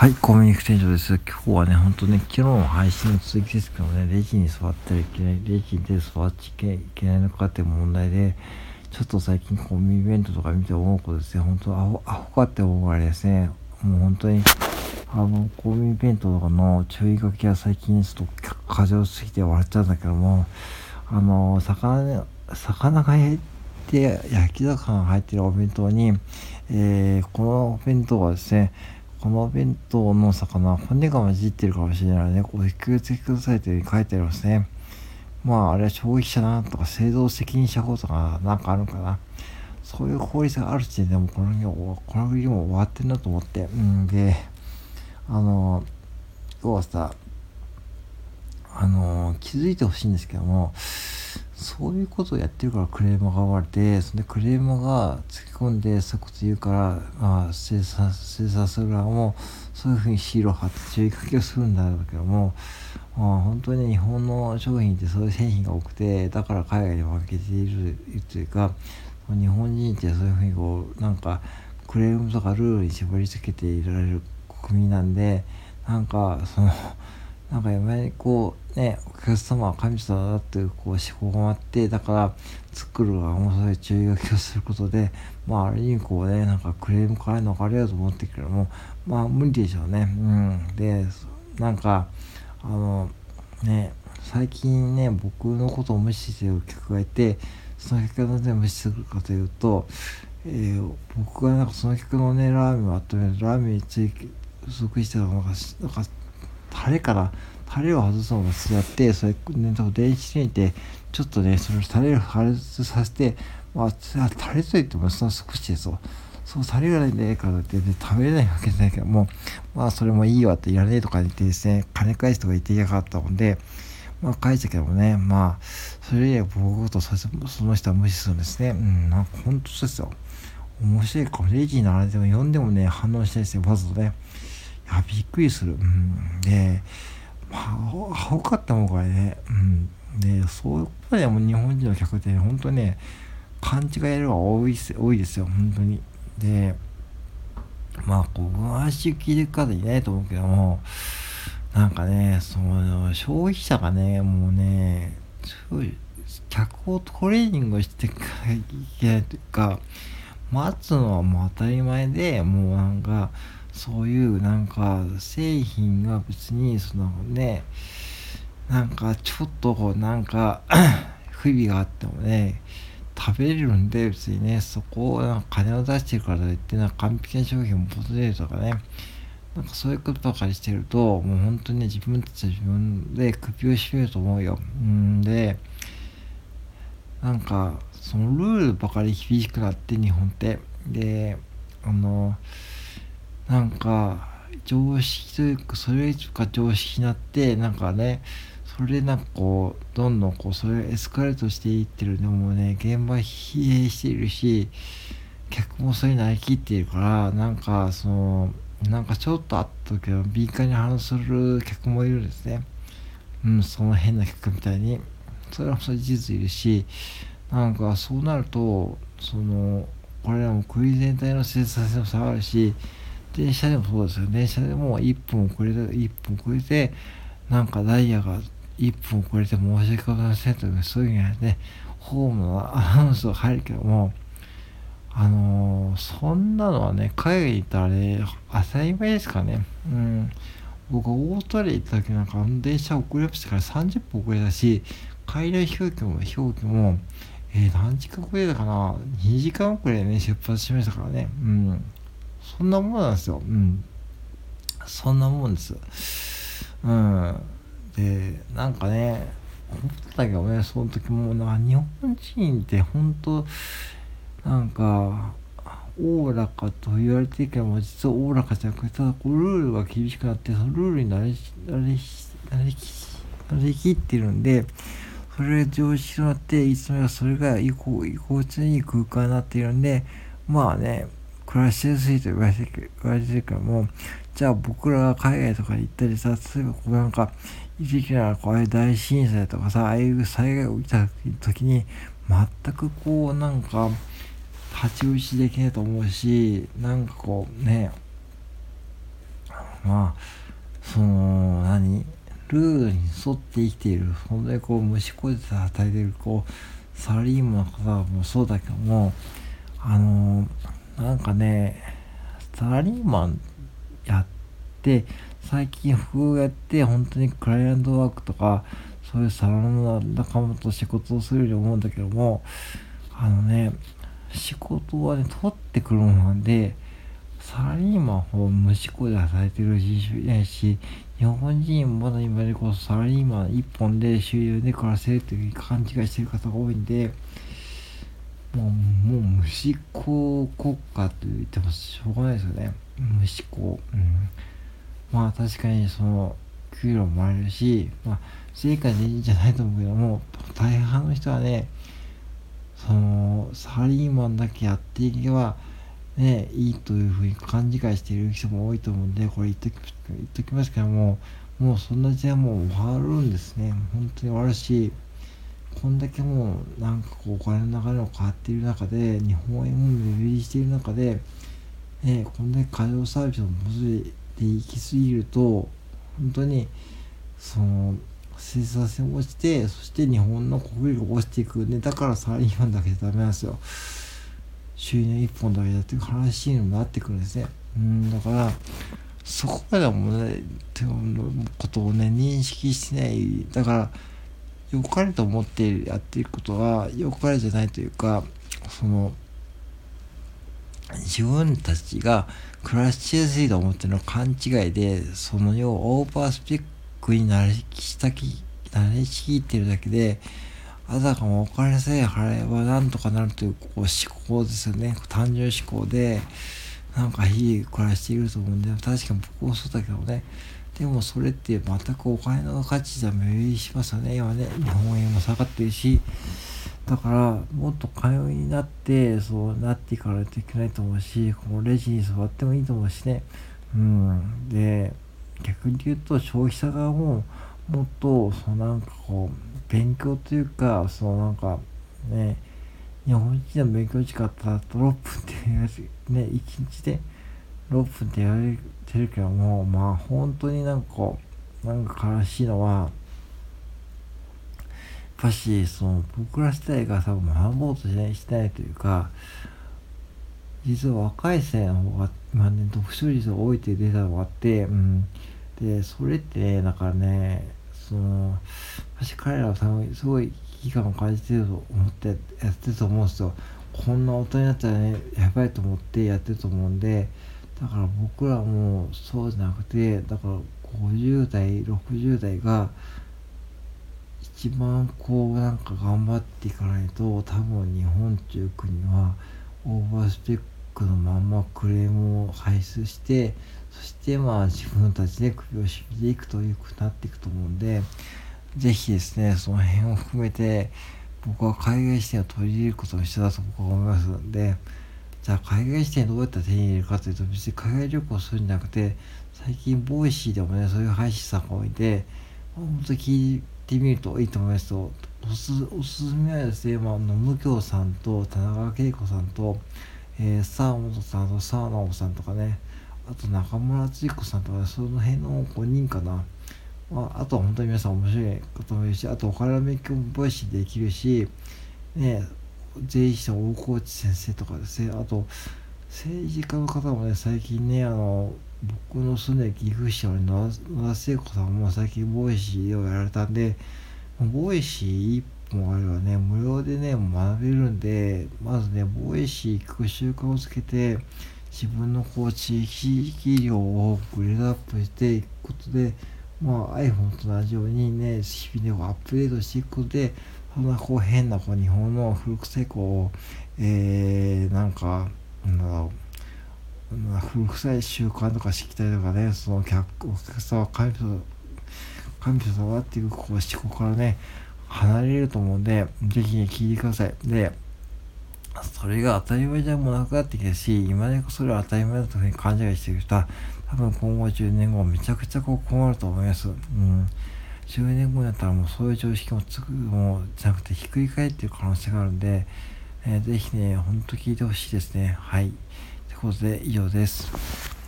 はい、コミュニク店長です。今日はね、ほんとね、昨日の配信の続きですけどね、レジに座ったらいけない、レジに手座っちゃいけないのかっていう問題で、ちょっと最近コンビニ弁当とか見て思うことですね、本当アホ、アホかって思うあれですね、もう本当に、あの、コンビニ弁当とかの注意書きは最近ちょっと過剰すぎて笑っちゃうんだけども、あの、魚、魚が入って、焼き魚が入ってるお弁当に、えー、このお弁当はですね、この弁当の魚、骨が混じってるかもしれないね。こう、気をつけくださいって書いてありますね。まあ、あれは消費者なとか、製造責任者法とか、なんかあるのかな。そういう法律がある時点でもこの業、この国も終わってんなと思って。うんで、あの、要はさ、あの、気づいてほしいんですけども、そういうことをやってるからクレームが生まれて、そんでクレームが突き込んで、そういうこと言うから、まあ、生産、生産する側も、そういうふうにシールを貼って注意書きをするんだけども、まあ、本当に日本の商品ってそういう製品が多くて、だから海外に負けているというか、日本人ってそういうふうにこう、なんか、クレームとかルールに縛り付けていられる国民なんで、なんか、その、なんか嫁にこうねお客様は神様だっていうこう思考があってだから作る側もそうい注意書きをすることでまあある意味こうねなんかクレームから逃れようと思ってるけどもまあ無理でしょうね。うん。でなんかあのね最近ね僕のことを無視してる客がいてその客がなぜ無視するかというと、えー、僕がなんかその客のねラーメンを温めるラーメンについて不足してたのがなんかタレから、タレを外すのが好きやって、それ、ね、電子レンジで、ちょっとね、そのタレを外させて、まあ、タレといってもその少しですよ。そう、タレがないんでからって、ね、食べれないわけじゃないけども、まあ、それもいいわっていらねえとか言ってですね、金返すとか言っていなかったもんで、まあ、返したけどもね、まあ、それで僕とその人は無視するんですね。うん、なんか本当ですよ。面白いかも。レジに並んでも読んでもね、反応しないですよ、わざとね。や、びっくりする。うん。で、まあ、アホかったもんこれね。うん。で、そういうことでも日本人の客って、ね、本当ね、勘違いが多い多いですよ、本当に。で、まあ、こう、話聞いてる方いないと思うけども、なんかね、その、消費者がね、もうね、客をトレーニングしていけないというか、待つのはもう当たり前で、もうなんか、そういうなんか製品が別にそのねなんかちょっとなんか 不備があってもね食べれるんで別にねそこをなんか金を出してるからといってなんか完璧な商品を求めるとかねなんかそういうことばかりしてるともう本当にね自分たちは自分で首を絞めると思うよ。うんでなんかそのルールばかり厳しくなって日本って。であのなんか常識というかそれが常識になってなんかねそれでなんかこうどんどんこうそれエスカレートしていってるのもね現場疲弊しているし客もそれになりきっているからなんかそのなんかちょっとあった時は敏感に反応する客もいるんですね。うんその変な客みたいに。それはそれ事実いるしなんかそうなるとそのこれらも国全体の生産性も下がるし電車でもそうですよ。電車でも1分遅れて、1分遅れて、なんかダイヤが1分遅れて申し訳ございませんとか、そういうのはね、ホームのアナウンスが入るけども、あのー、そんなのはね、海外行ったらね、当たり前ですかね。うん。僕はオーストラリア行った時なんか、電車遅れましたから30分遅れたし、海外飛行機も、飛行機も、えー、何時間遅れたかな ?2 時間遅れでね、出発しましたからね。うん。そんなもんなんですよ。うん。そんなもんです。うん。で、なんかね、思ったけどね、その時も、な日本人って本当なんか、おおらかと言われてるけども、実はおおらかじゃなくて、ただこうルールが厳しくなって、そのルールに慣れ、慣れ、慣れ、慣れきってるんで、それが常識となって、いつもそれが居心地のいい空間になっているんで、まあね、暮らしやすいと言われて言われてるからもじゃあ僕らが海外とか行ったりさ例えばこうなんか一時期なこういう大震災とかさああいう災害が起きた時に全くこうなんか太刀打ちできないと思うしなんかこうねまあその何ルールに沿って生きている本当にこう虫こいで働いてるこうサラリーマンの方もそうだけどもあのなんかねサラリーマンやって最近副業やって本当にクライアントワークとかそういうサラリーマン仲間と仕事をするように思うんだけどもあのね仕事はね取ってくるものなんでサラリーマンほど無思考で働いてる人種いないし日本人まだ今でこそサラリーマン一本で収入で暮らせるという勘違いしてる方が多いんでもうもう無思考国家と言ってもしょうがないですよね。無思考、う。ん、まあ確かにその給料もらえるしまあ正解でいいんじゃないと思うけども大半の人はねそのサラリーマンだけやっていけばね、いいというふうに勘違いしている人も多いと思うんで、これ言っとき言っときますけども、もうそんな時代はもう終わるんですね。本当に終わるし、こんだけもうなんかこうお金の流れも変わっている中で、日本円も目減りしている中で、ね、こんだけ過剰サービスを求めていきすぎると、本当に、その、生産性も落ちて、そして日本の国力が落ちていくね。だからサラリーマンだけでダメなんですよ。収入一本だけだっていう話にもなってくるんですね。うん、だから、そこまでは問題ということをね、認識してない。だから、良かれと思ってやっていくことは良かれじゃないというか、その、自分たちが暮らしやすいと思ってるのは勘違いで、その要オーバースペックになりしたき、慣れしきってるだけで、あたかもお金さえ払えばなんとかなるというこう思考ですよね。単純思考で、なんか日々暮らしていると思うんで、確かに僕もそうだけどね。でもそれって全くお金の価値じゃ目減りしますよね。今ね、日本円も下がってるし。だから、もっと寛容になって、そうなっていかないといけないと思うし、このレジに座ってもいいと思うしね。うん。で、逆に言うと消費者側も、もっと、そうなんかこう、勉強というか、そのなんか、ね、日本人の勉強時間ったら6分っていうやつ、ね、1日で6分ってやれてるけども、まあ本当になんか、なんか悲しいのは、やっぱし、その僕ら世代が多分学ぼうとしないしないというか、実は若い世代の方が、今ね、読書率が多いっていうデータがあって、うん。で、それって、だからね、その、私彼らは多分すごい危機感を感じてると思ってやってると思うんですよ。こんな大人になったらね、やばいと思ってやってると思うんで、だから僕らもそうじゃなくて、だから50代、60代が一番こうなんか頑張っていかないと、多分日本っていう国はオーバースペックのまんまクレームを排出して、そしてまあ自分たちで首を絞めていくというふうになっていくと思うんで、ぜひですね、その辺を含めて、僕は海外視点を取り入れることが必要だと僕は思いますので、じゃあ海外視点どうやったら手に入れるかというと、別に海外旅行するんじゃなくて、最近、 Voicyでもね、そういう配信さんが多いんで、本当に聞いてみるといいと思いますと、おすおすすめはですね、まあ、野無京さんと田中慶子さんと、えー、沢本さんと沢直さんとかね、あと中村淳彦さんとか、ねその辺の5人かな。まあ、あとは本当に皆さん面白い方もいるし、あとお金の勉強も Voicyできるし、ね、税理士の大河内先生とかですね、あと政治家の方もね、最近ね、あの、僕の住んでる岐阜市の野田聖子さんも最近 Voicyをやられたんで、 Voicy一本あればね、無料でね、学べるんで、まずね、 Voicy行く習慣をつけて、自分のこう知識教養をグレードアップしていくことで、まあ、iPhone と同じようにね、日々でアップデートしていくことで、そんなこう変なこう日本の古臭いこう、えー、なんか、なんだろう、古臭い習慣とかしきたりとかね、その客お客さんは神様、神様っていうこう思考からね、離れると思うんで、ぜひね、聞いてください。で、それが当たり前じゃもなくなってきたし、今でこそれは当たり前だというふうに勘違いしている人は、多分今後10年後めちゃくちゃこう困ると思います。うん。10年後になったらもうそういう常識もつくもじゃなくてひっくり返ってる可能性があるんで、えー、ぜひね、ほんと聞いてほしいですね。はい。ということで以上です。